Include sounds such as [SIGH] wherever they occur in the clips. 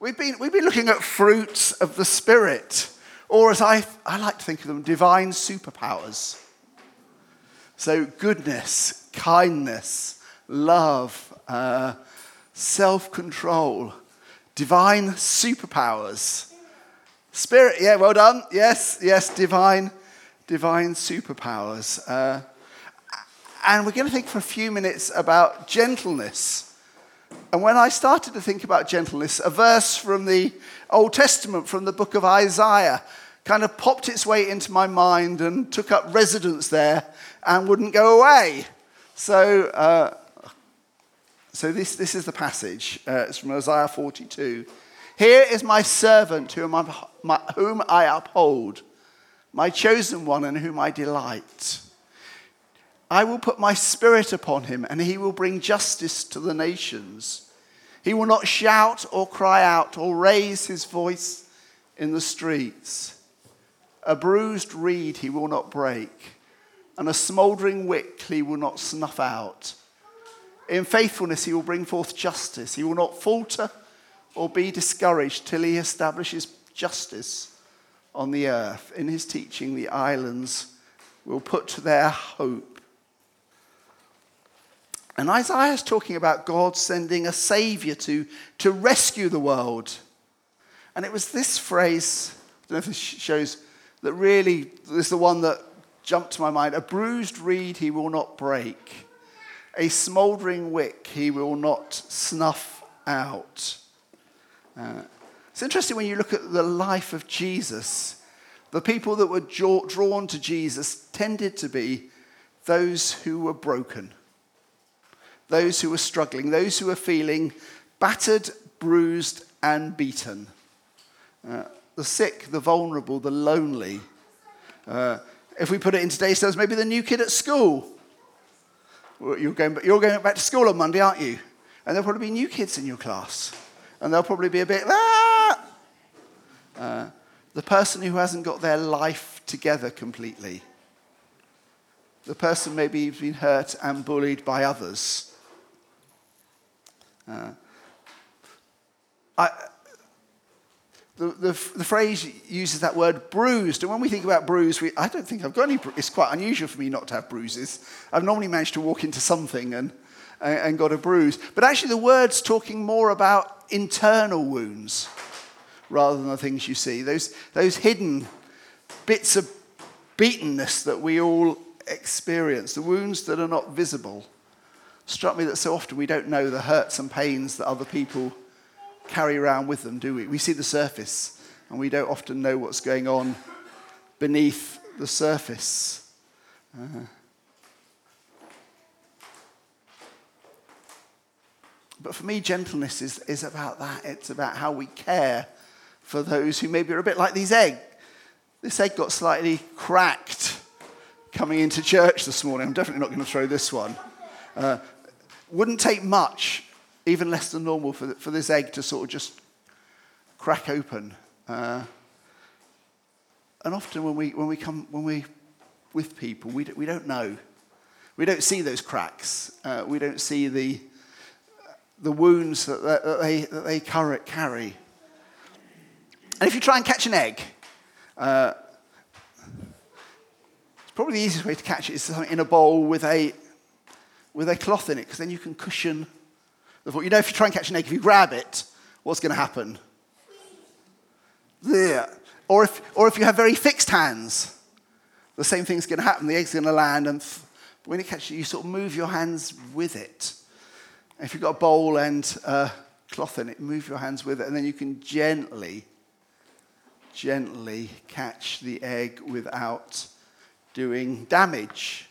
We've been, we've been looking at fruits of the Spirit, or as I, I like to think of them, divine superpowers. So, goodness, kindness, love, uh, self control, divine superpowers. Spirit, yeah, well done. Yes, yes, divine, divine superpowers. Uh, and we're going to think for a few minutes about gentleness. And when I started to think about gentleness, a verse from the Old Testament, from the book of Isaiah, kind of popped its way into my mind and took up residence there and wouldn't go away. So, uh, so this, this is the passage. Uh, it's from Isaiah 42. Here is my servant whom, I, whom I uphold, my chosen one in whom I delight. I will put my spirit upon him, and he will bring justice to the nations. He will not shout or cry out or raise his voice in the streets. A bruised reed he will not break, and a smouldering wick he will not snuff out. In faithfulness he will bring forth justice. He will not falter or be discouraged till he establishes justice on the earth. In his teaching, the islands will put their hope and Isaiah is talking about God sending a savior to, to rescue the world. And it was this phrase, I don't know if this shows, that really is the one that jumped to my mind. A bruised reed he will not break, a smouldering wick he will not snuff out. Uh, it's interesting when you look at the life of Jesus, the people that were drawn to Jesus tended to be those who were broken those who were struggling, those who were feeling battered, bruised, and beaten. Uh, the sick, the vulnerable, the lonely. Uh, if we put it in today's terms, maybe the new kid at school. You're going, you're going back to school on Monday, aren't you? And there'll probably be new kids in your class. And they'll probably be a bit, ah! Uh, the person who hasn't got their life together completely. The person maybe who's been hurt and bullied by others. Uh, I, the, the, the, phrase uses that word bruised. And when we think about bruise, we, I don't think I've got any. It's quite unusual for me not to have bruises. I've normally managed to walk into something and, and, and got a bruise. But actually, the word's talking more about internal wounds rather than the things you see. Those, those hidden bits of beatenness that we all experience, the wounds that are not visible struck me that so often we don't know the hurts and pains that other people carry around with them, do we? We see the surface, and we don't often know what's going on beneath the surface. Uh, but for me, gentleness is, is about that. It's about how we care for those who maybe are a bit like these eggs. This egg got slightly cracked coming into church this morning. I'm definitely not going to throw this one. Uh, wouldn't take much, even less than normal, for, for this egg to sort of just crack open. Uh, and often when we, when we come, when we with people, we, we don't know. We don't see those cracks. Uh, we don't see the, the wounds that, that, they, that they carry. And if you try and catch an egg, uh, it's probably the easiest way to catch it is in a bowl with a with a cloth in it because then you can cushion the You know, if you try and catch an egg, if you grab it, what's going to happen? There. Or if, or if you have very fixed hands, the same thing's going to happen. The egg's going to land, and when it catches you, you sort of move your hands with it. If you've got a bowl and a cloth in it, move your hands with it, and then you can gently, gently catch the egg without doing damage.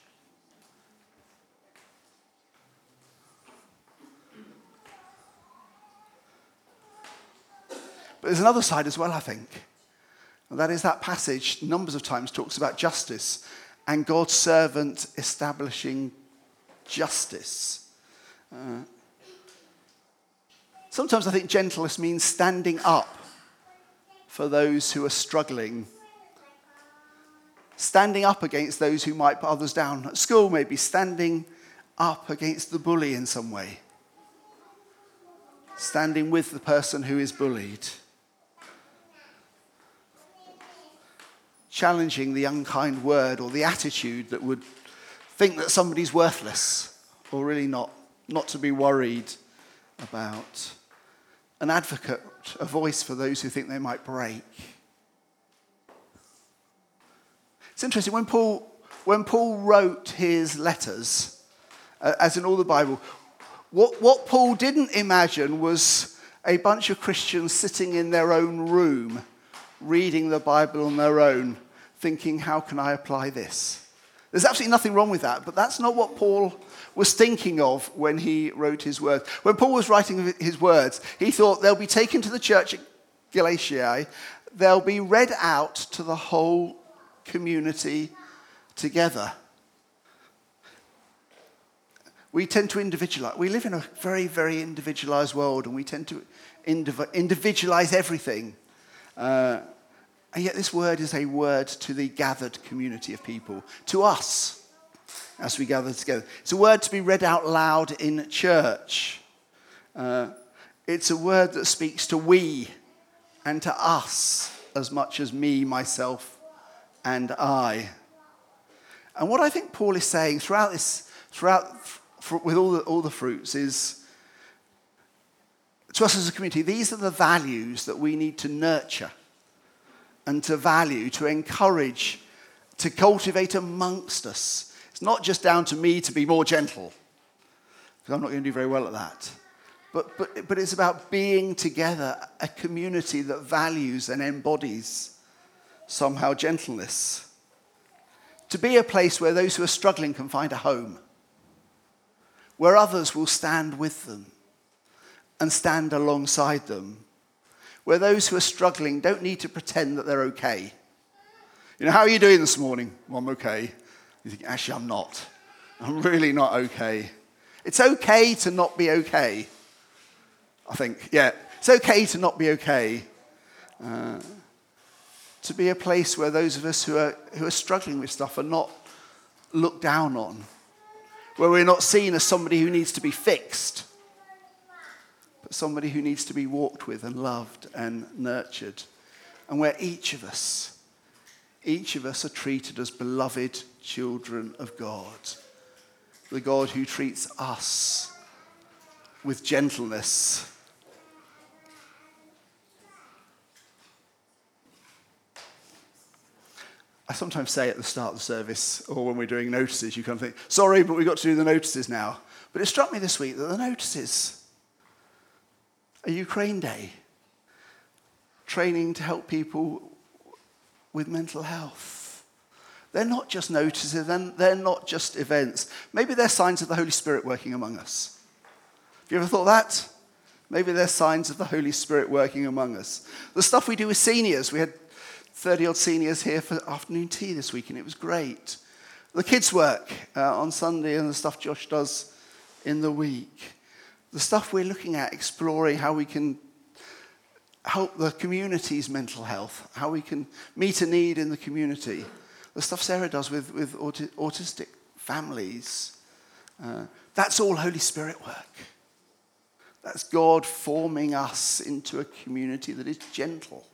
There's another side as well, I think. And that is that passage, numbers of times, talks about justice and God's servant establishing justice. Uh, sometimes I think gentleness means standing up for those who are struggling, standing up against those who might put others down. At school, maybe standing up against the bully in some way. standing with the person who is bullied, challenging the unkind word or the attitude that would think that somebody's worthless or really not, not to be worried about. An advocate, a voice for those who think they might break. It's interesting, when Paul, when Paul wrote his letters, uh, as in all the Bible, what, what Paul didn't imagine was a bunch of Christians sitting in their own room, reading the Bible on their own, thinking, how can I apply this? There's absolutely nothing wrong with that, but that's not what Paul was thinking of when he wrote his words. When Paul was writing his words, he thought they'll be taken to the church at Galatia, they'll be read out to the whole community together. We tend to individualize. We live in a very, very individualized world, and we tend to individualize everything. Uh, and yet, this word is a word to the gathered community of people, to us as we gather together. It's a word to be read out loud in church. Uh, it's a word that speaks to we and to us as much as me, myself, and I. And what I think Paul is saying throughout this, throughout, with all the, all the fruits, is to us as a community, these are the values that we need to nurture and to value, to encourage, to cultivate amongst us. It's not just down to me to be more gentle, because I'm not going to do very well at that. But, but, but it's about being together, a community that values and embodies somehow gentleness. To be a place where those who are struggling can find a home, where others will stand with them and stand alongside them where those who are struggling don't need to pretend that they're okay. You know, how are you doing this morning? Well, I'm okay. You think, actually, I'm not. I'm really not okay. It's okay to not be okay. I think, yeah, it's okay to not be okay. Uh, to be a place where those of us who are, who are struggling with stuff are not looked down on, where we're not seen as somebody who needs to be fixed, but somebody who needs to be walked with and loved and nurtured. And where each of us, each of us are treated as beloved children of God. The God who treats us with gentleness. I sometimes say at the start of the service, or when we're doing notices, you kind of think, sorry, but we've got to do the notices now. But it struck me this week that the notices a Ukraine Day, training to help people with mental health. They're not just notices, they're not just events. Maybe they're signs of the Holy Spirit working among us. Have you ever thought that? Maybe they're signs of the Holy Spirit working among us. The stuff we do with seniors, we had 30 odd seniors here for afternoon tea this week, and it was great. The kids' work uh, on Sunday and the stuff Josh does in the week the stuff we're looking at, exploring how we can help the community's mental health, how we can meet a need in the community, the stuff Sarah does with, with autistic families, uh, that's all Holy Spirit work. That's God forming us into a community that is gentle.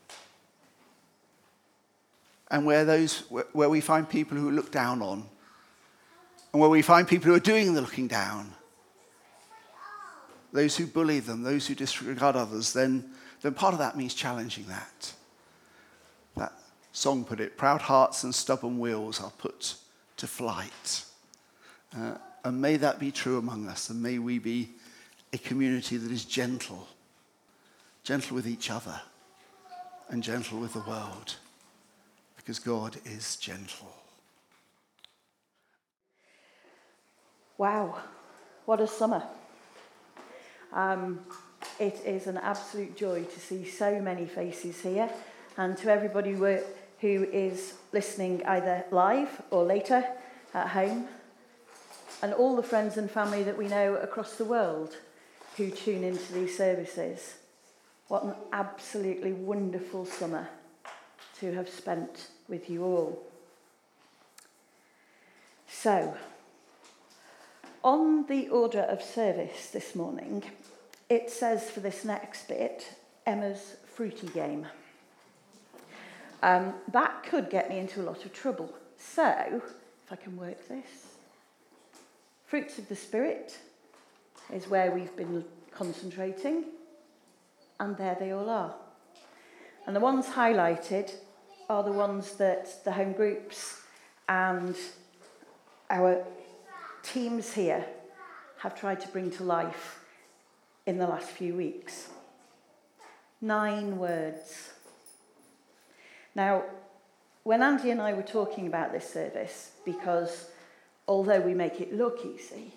And where, those, where we find people who look down on, and where we find people who are doing the looking down, those who bully them, those who disregard others, then, then part of that means challenging that. That song put it proud hearts and stubborn wills are put to flight. Uh, and may that be true among us, and may we be a community that is gentle, gentle with each other, and gentle with the world, because God is gentle. Wow, what a summer! Um, it is an absolute joy to see so many faces here, and to everybody who is listening either live or later at home, and all the friends and family that we know across the world who tune into these services. What an absolutely wonderful summer to have spent with you all. So, on the order of service this morning, it says for this next bit, Emma's fruity game. Um, that could get me into a lot of trouble. So, if I can work this, fruits of the Spirit is where we've been concentrating, and there they all are. And the ones highlighted are the ones that the home groups and our teams here have tried to bring to life in the last few weeks. Nine words. Now, when Andy and I were talking about this service, because although we make it look easy,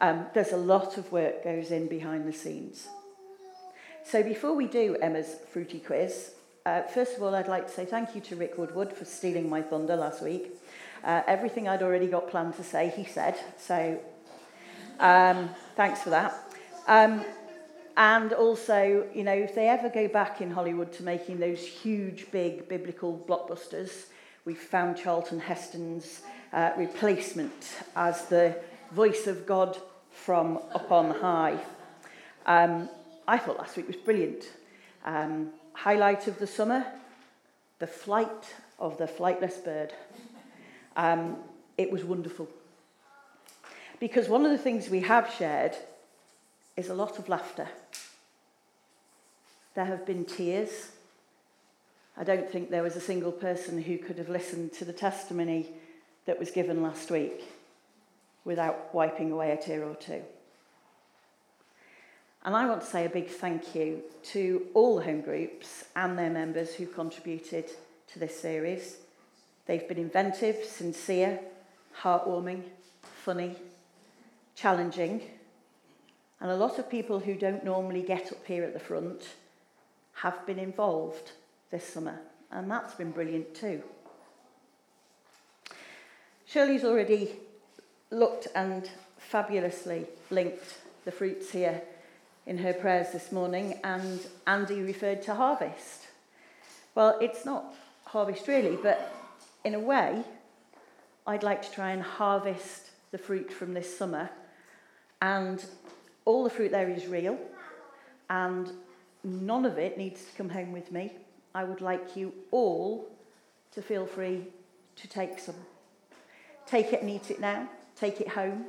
um, there's a lot of work goes in behind the scenes. So before we do Emma's fruity quiz, uh, first of all, I'd like to say thank you to Rick Woodward for stealing my thunder last week. Uh, everything I'd already got planned to say, he said. So um, thanks for that. Um, and also, you know, if they ever go back in Hollywood to making those huge, big biblical blockbusters, we found Charlton Heston's uh, replacement as the voice of God from up on high. Um, I thought last week was brilliant. Um, highlight of the summer, the flight of the flightless bird. Um, it was wonderful. Because one of the things we have shared is a lot of laughter. There have been tears. I don't think there was a single person who could have listened to the testimony that was given last week without wiping away a tear or two. And I want to say a big thank you to all the home groups and their members who contributed to this series. They've been inventive, sincere, heartwarming, funny, challenging, and a lot of people who don't normally get up here at the front have been involved this summer, and that's been brilliant too. Shirley's already looked and fabulously linked the fruits here in her prayers this morning, and Andy referred to harvest. Well, it's not harvest really, but in a way, I'd like to try and harvest the fruit from this summer and all the fruit there is real, and none of it needs to come home with me. I would like you all to feel free to take some. Take it and eat it now, take it home.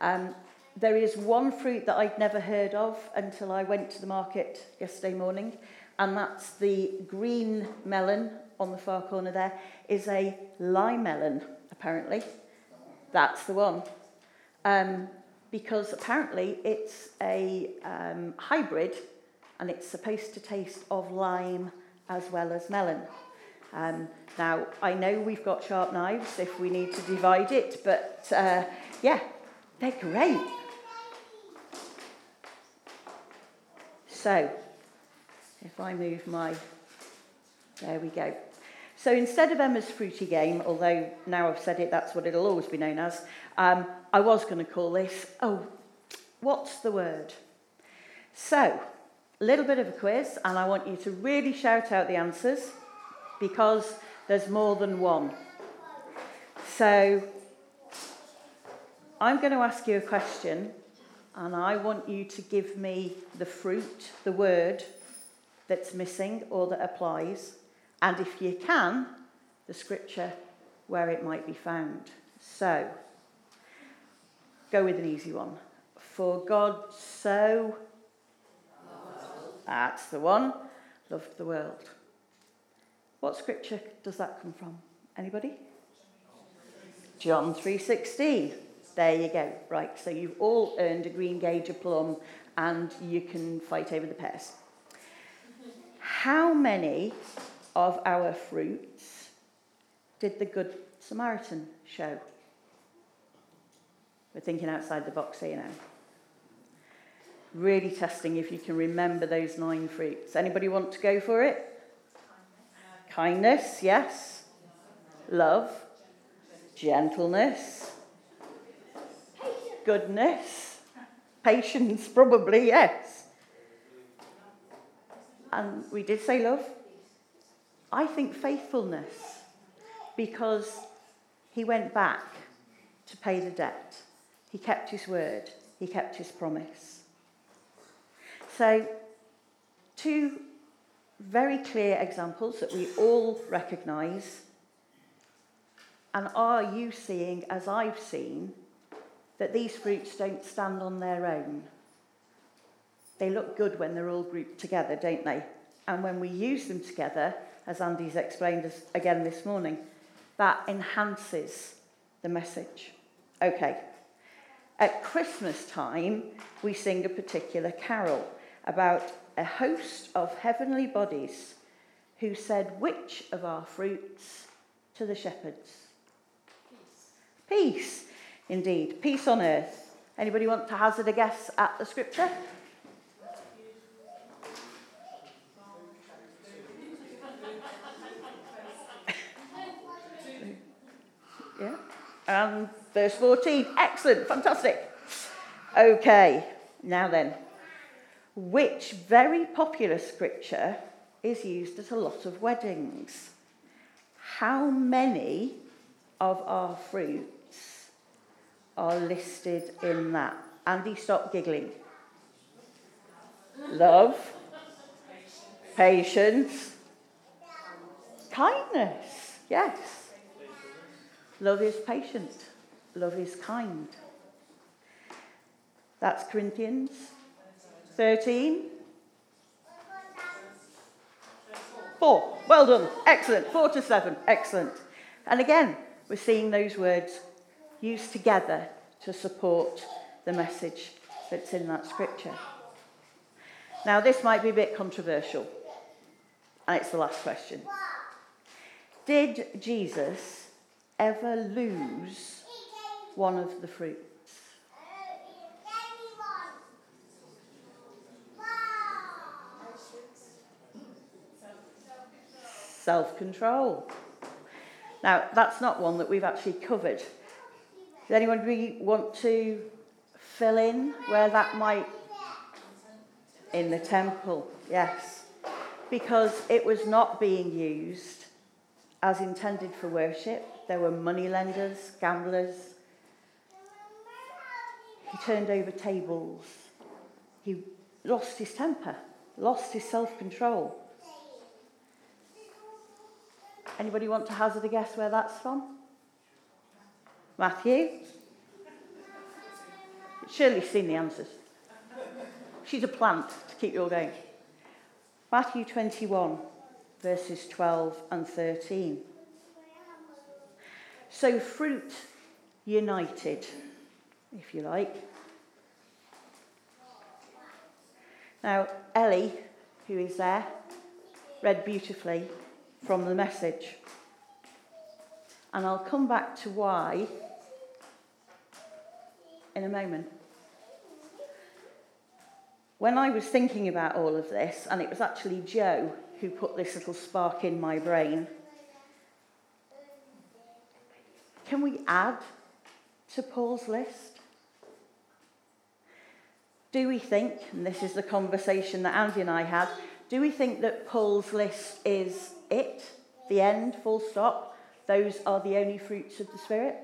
Um, there is one fruit that I'd never heard of until I went to the market yesterday morning, and that's the green melon on the far corner there, is a lime melon, apparently. That's the one. Um, because apparently it's a um, hybrid and it's supposed to taste of lime as well as melon. Um, now, I know we've got sharp knives if we need to divide it, but uh, yeah, they're great. So, if I move my, there we go. So instead of Emma's fruity game, although now I've said it, that's what it'll always be known as, um, I was going to call this, oh, what's the word? So, a little bit of a quiz, and I want you to really shout out the answers because there's more than one. So, I'm going to ask you a question, and I want you to give me the fruit, the word that's missing or that applies and if you can, the scripture where it might be found. So, go with an easy one. For God so, that's the one, loved the world. What scripture does that come from? Anybody? John 3:16. There you go. Right, so you've all earned a greengage of plum and you can fight over the pears. How many of our fruits did the Good Samaritan show? We're thinking outside the box here now. Really testing if you can remember those nine fruits. Anybody want to go for it? Kindness, Kindness yes. Love, gentleness, goodness, patience, probably, yes. And we did say love. I think faithfulness because he went back to pay the debt. He kept his word, he kept his promise. So, two very clear examples that we all recognise. And are you seeing, as I've seen, that these fruits don't stand on their own? They look good when they're all grouped together, don't they? And when we use them together, as Andy's explained us again this morning, that enhances the message. Okay. At Christmas time, we sing a particular carol about a host of heavenly bodies who said, Which of our fruits to the shepherds? Peace. Peace, indeed. Peace on earth. Anybody want to hazard a guess at the scripture? [LAUGHS] yeah. And verse 14. Excellent. Fantastic. Okay. Now then, which very popular scripture is used at a lot of weddings. How many of our fruits are listed in that? Andy, stop giggling. Love, patience, kindness. Yes. Love is patient. Love is kind. That's Corinthians 13. Four. Well done. Excellent. Four to seven. Excellent. And again, we're seeing those words used together to support the message that's in that scripture. Now, this might be a bit controversial, and it's the last question. Did Jesus ever lose one of the fruits? self control. Now, that's not one that we've actually covered. Does anyone really want to fill in where that might? In the temple, yes. Because it was not being used as intended for worship. There were money lenders, gamblers. He turned over tables. He lost his temper, lost his self control. Anybody want to hazard a guess where that's from? Matthew? Shirley's seen the answers. She's a plant to keep you all going. Matthew 21, verses 12 and 13. So, fruit united, if you like. Now, Ellie, who is there, read beautifully from the message. And I'll come back to why in a moment. When I was thinking about all of this, and it was actually Joe who put this little spark in my brain, can we add to Paul's list? Do we think, and this is the conversation that Andy and I had, do we think that Paul's list is it, the end, full stop? Those are the only fruits of the Spirit?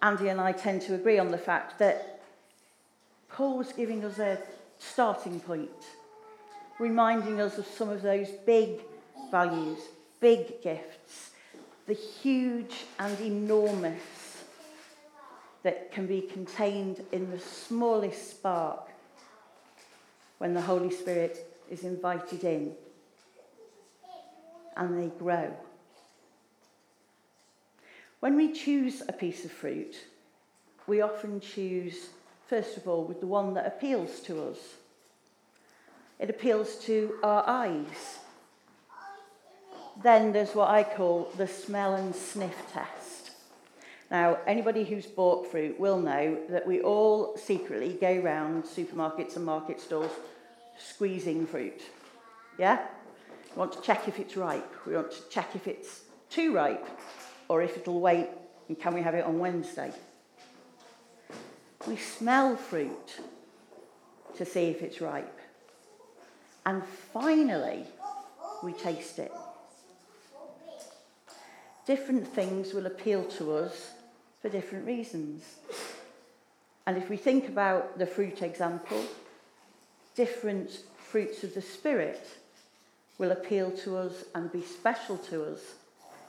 Andy and I tend to agree on the fact that Paul's giving us a starting point, reminding us of some of those big values, big gifts, the huge and enormous that can be contained in the smallest spark when the Holy Spirit is invited in and they grow. When we choose a piece of fruit, we often choose, first of all, with the one that appeals to us. It appeals to our eyes. Then there's what I call the smell and sniff test. Now, anybody who's bought fruit will know that we all secretly go round supermarkets and market stalls squeezing fruit. Yeah? We want to check if it's ripe. We want to check if it's too ripe or if it'll wait and can we have it on Wednesday. We smell fruit to see if it's ripe. And finally, we taste it. Different things will appeal to us for different reasons. And if we think about the fruit example, different fruits of the Spirit will appeal to us and be special to us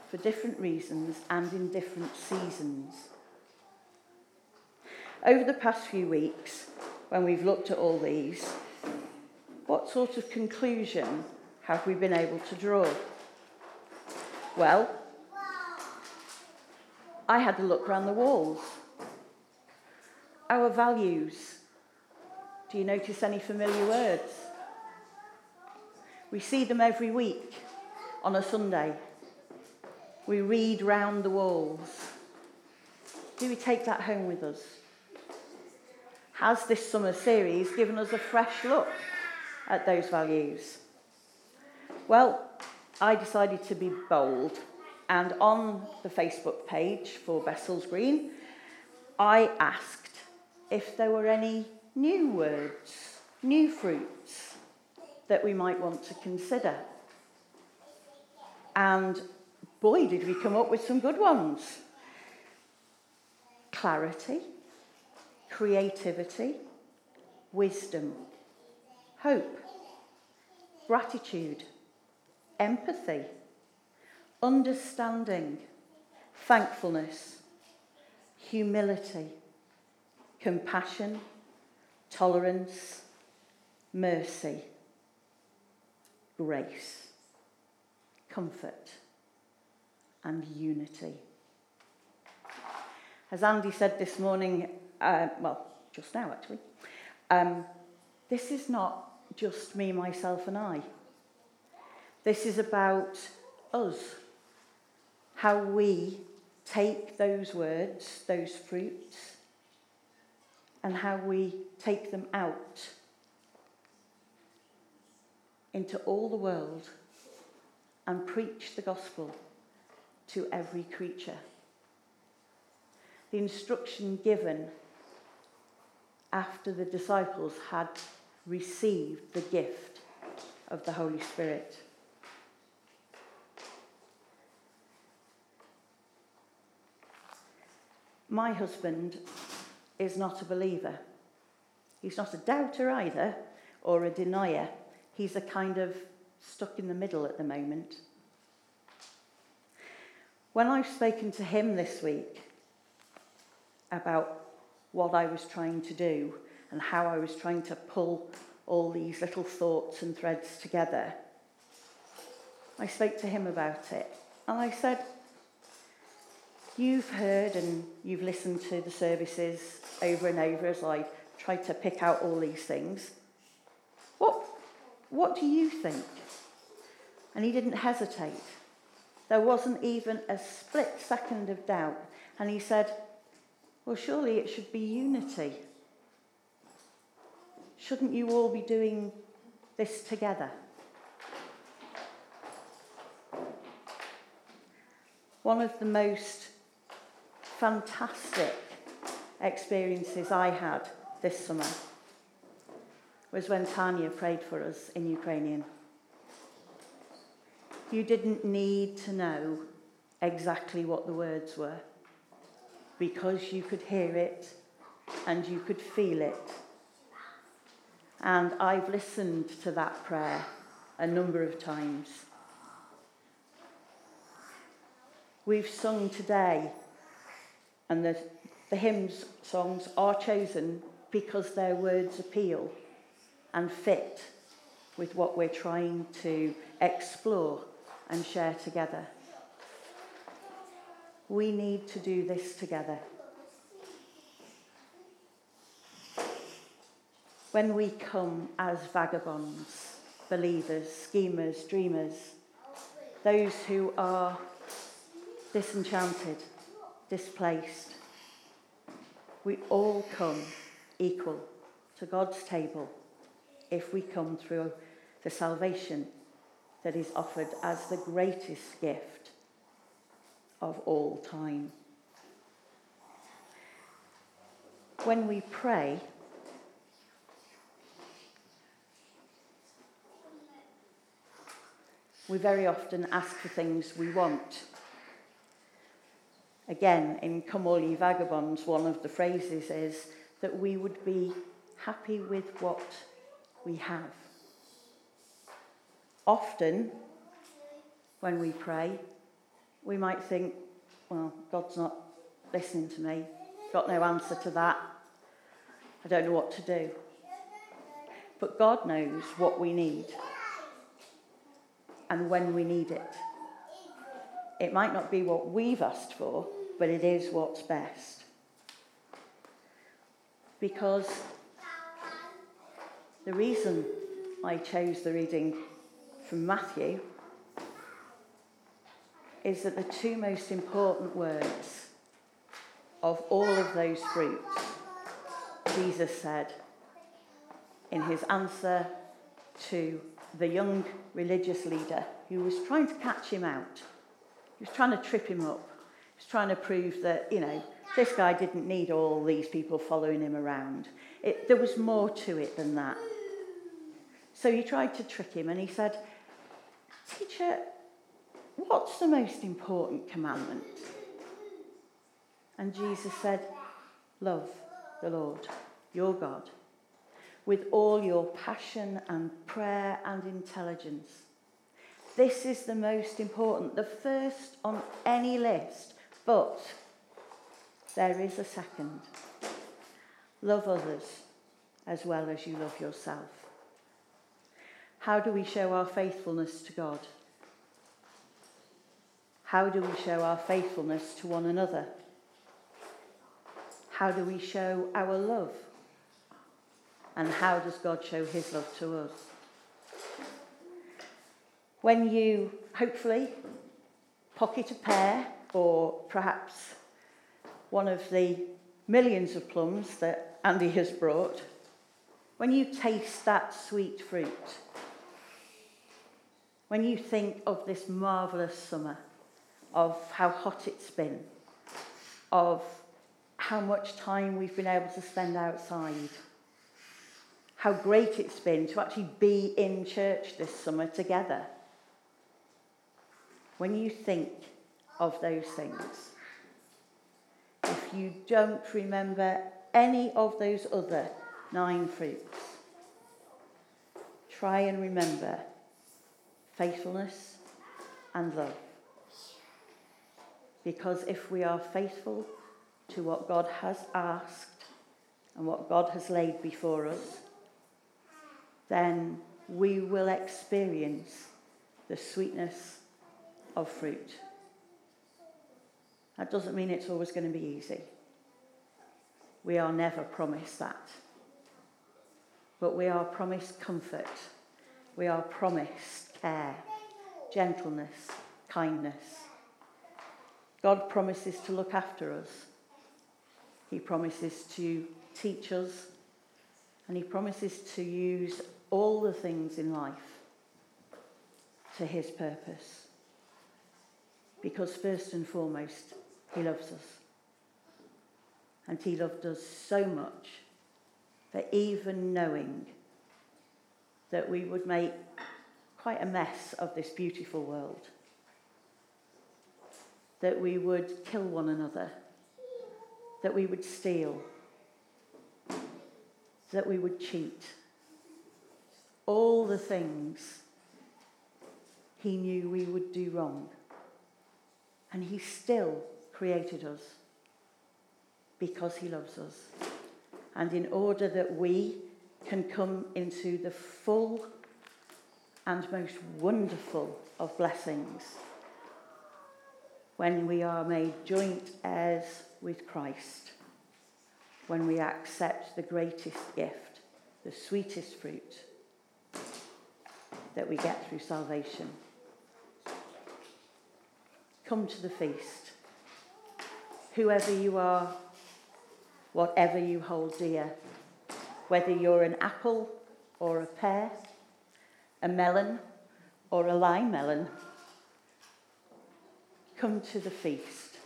for different reasons and in different seasons. Over the past few weeks, when we've looked at all these, what sort of conclusion have we been able to draw? Well, I had a look around the walls. Our values. Do you notice any familiar words? We see them every week on a Sunday. We read round the walls. Do we take that home with us? Has this summer series given us a fresh look at those values? Well, I decided to be bold, and on the Facebook page for Bessels Green, I asked if there were any new words, new fruits that we might want to consider. And boy, did we come up with some good ones clarity, creativity, wisdom, hope, gratitude, empathy, understanding, thankfulness, humility, compassion, tolerance, mercy, grace, comfort, and unity. As Andy said this morning, uh, well, just now actually, um, this is not just me, myself, and I. This is about us, how we take those words, those fruits, and how we take them out into all the world and preach the gospel to every creature. The instruction given after the disciples had received the gift of the Holy Spirit. My husband is not a believer. He's not a doubter either, or a denier. He's a kind of stuck in the middle at the moment. When I've spoken to him this week about what I was trying to do and how I was trying to pull all these little thoughts and threads together, I spoke to him about it. And I said, You've heard and you've listened to the services over and over as I tried to pick out all these things. What, what do you think? And he didn't hesitate. There wasn't even a split second of doubt. And he said, Well, surely it should be unity. Shouldn't you all be doing this together? One of the most fantastic experiences I had this summer was when Tanya prayed for us in Ukrainian. You didn't need to know exactly what the words were because you could hear it and you could feel it. And I've listened to that prayer a number of times. We've sung today and the, the hymns songs are chosen because their words appeal and fit with what we're trying to explore and share together. We need to do this together. When we come as vagabonds, believers, schemers, dreamers, those who are disenchanted, displaced. We all come equal to God's table if we come through the salvation that is offered as the greatest gift of all time. When we pray, we very often ask for things we want Again, in Come All Vagabonds, one of the phrases is, that we would be happy with what we have. Often, when we pray, we might think, well, God's not listening to me, got no answer to that, I don't know what to do. But God knows what we need and when we need it. It might not be what we've asked for, but it is what's best. Because the reason I chose the reading from Matthew is that the two most important words of all of those fruits, Jesus said in his answer to the young religious leader who was trying to catch him out. He was trying to trip him up. Trying to prove that, you know, this guy didn't need all these people following him around. It, there was more to it than that. So he tried to trick him and he said, Teacher, what's the most important commandment? And Jesus said, Love the Lord, your God, with all your passion and prayer and intelligence. This is the most important, the first on any list, but there is a second. Love others as well as you love yourself. How do we show our faithfulness to God? How do we show our faithfulness to one another? How do we show our love? And how does God show his love to us? When you hopefully pocket a pear or perhaps one of the millions of plums that Andy has brought, when you taste that sweet fruit, when you think of this marvellous summer, of how hot it's been, of how much time we've been able to spend outside, how great it's been to actually be in church this summer together. When you think of those things, if you don't remember any of those other nine fruits, try and remember faithfulness and love. Because if we are faithful to what God has asked and what God has laid before us, then we will experience the sweetness of fruit. That doesn't mean it's always going to be easy. We are never promised that. But we are promised comfort. We are promised care, gentleness, kindness. God promises to look after us. He promises to teach us. And He promises to use all the things in life to His purpose. Because, first and foremost, He loves us. And He loved us so much that even knowing that we would make quite a mess of this beautiful world, that we would kill one another, that we would steal, that we would cheat. All the things he knew we would do wrong. And he still created us because he loves us. And in order that we can come into the full and most wonderful of blessings when we are made joint heirs with Christ, when we accept the greatest gift, the sweetest fruit that we get through salvation. Come to the feast. Whoever you are, whatever you hold dear, whether you're an apple or a pear, a melon or a lime melon, Come to the feast.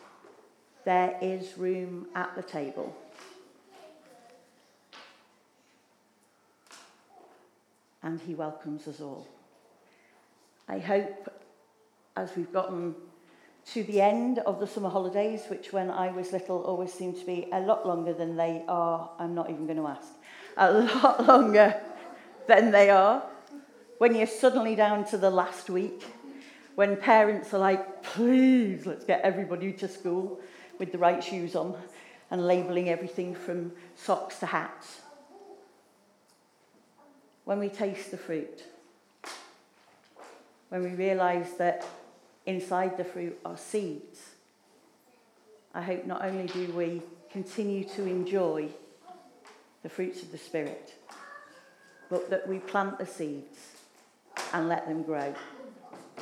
There is room at the table. And he welcomes us all. I hope as we've gotten to the end of the summer holidays, which when I was little always seemed to be a lot longer than they are. I'm not even going to ask. A lot [LAUGHS] longer than they are. When you're suddenly down to the last week, when parents are like, please, let's get everybody to school with the right shoes on and labelling everything from socks to hats. When we taste the fruit, when we realise that inside the fruit are seeds. I hope not only do we continue to enjoy the fruits of the Spirit, but that we plant the seeds and let them grow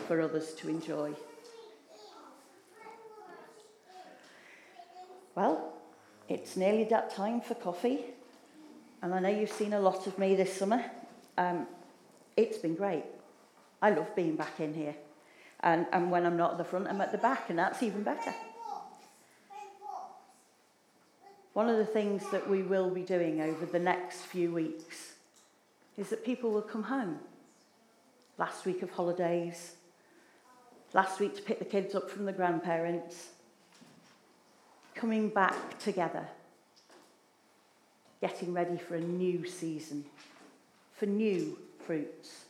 for others to enjoy. Well, it's nearly that time for coffee, and I know you've seen a lot of me this summer. Um, it's been great. I love being back in here. And, and when I'm not at the front, I'm at the back, and that's even better. One of the things that we will be doing over the next few weeks is that people will come home. Last week of holidays, last week to pick the kids up from the grandparents, coming back together, getting ready for a new season, for new fruits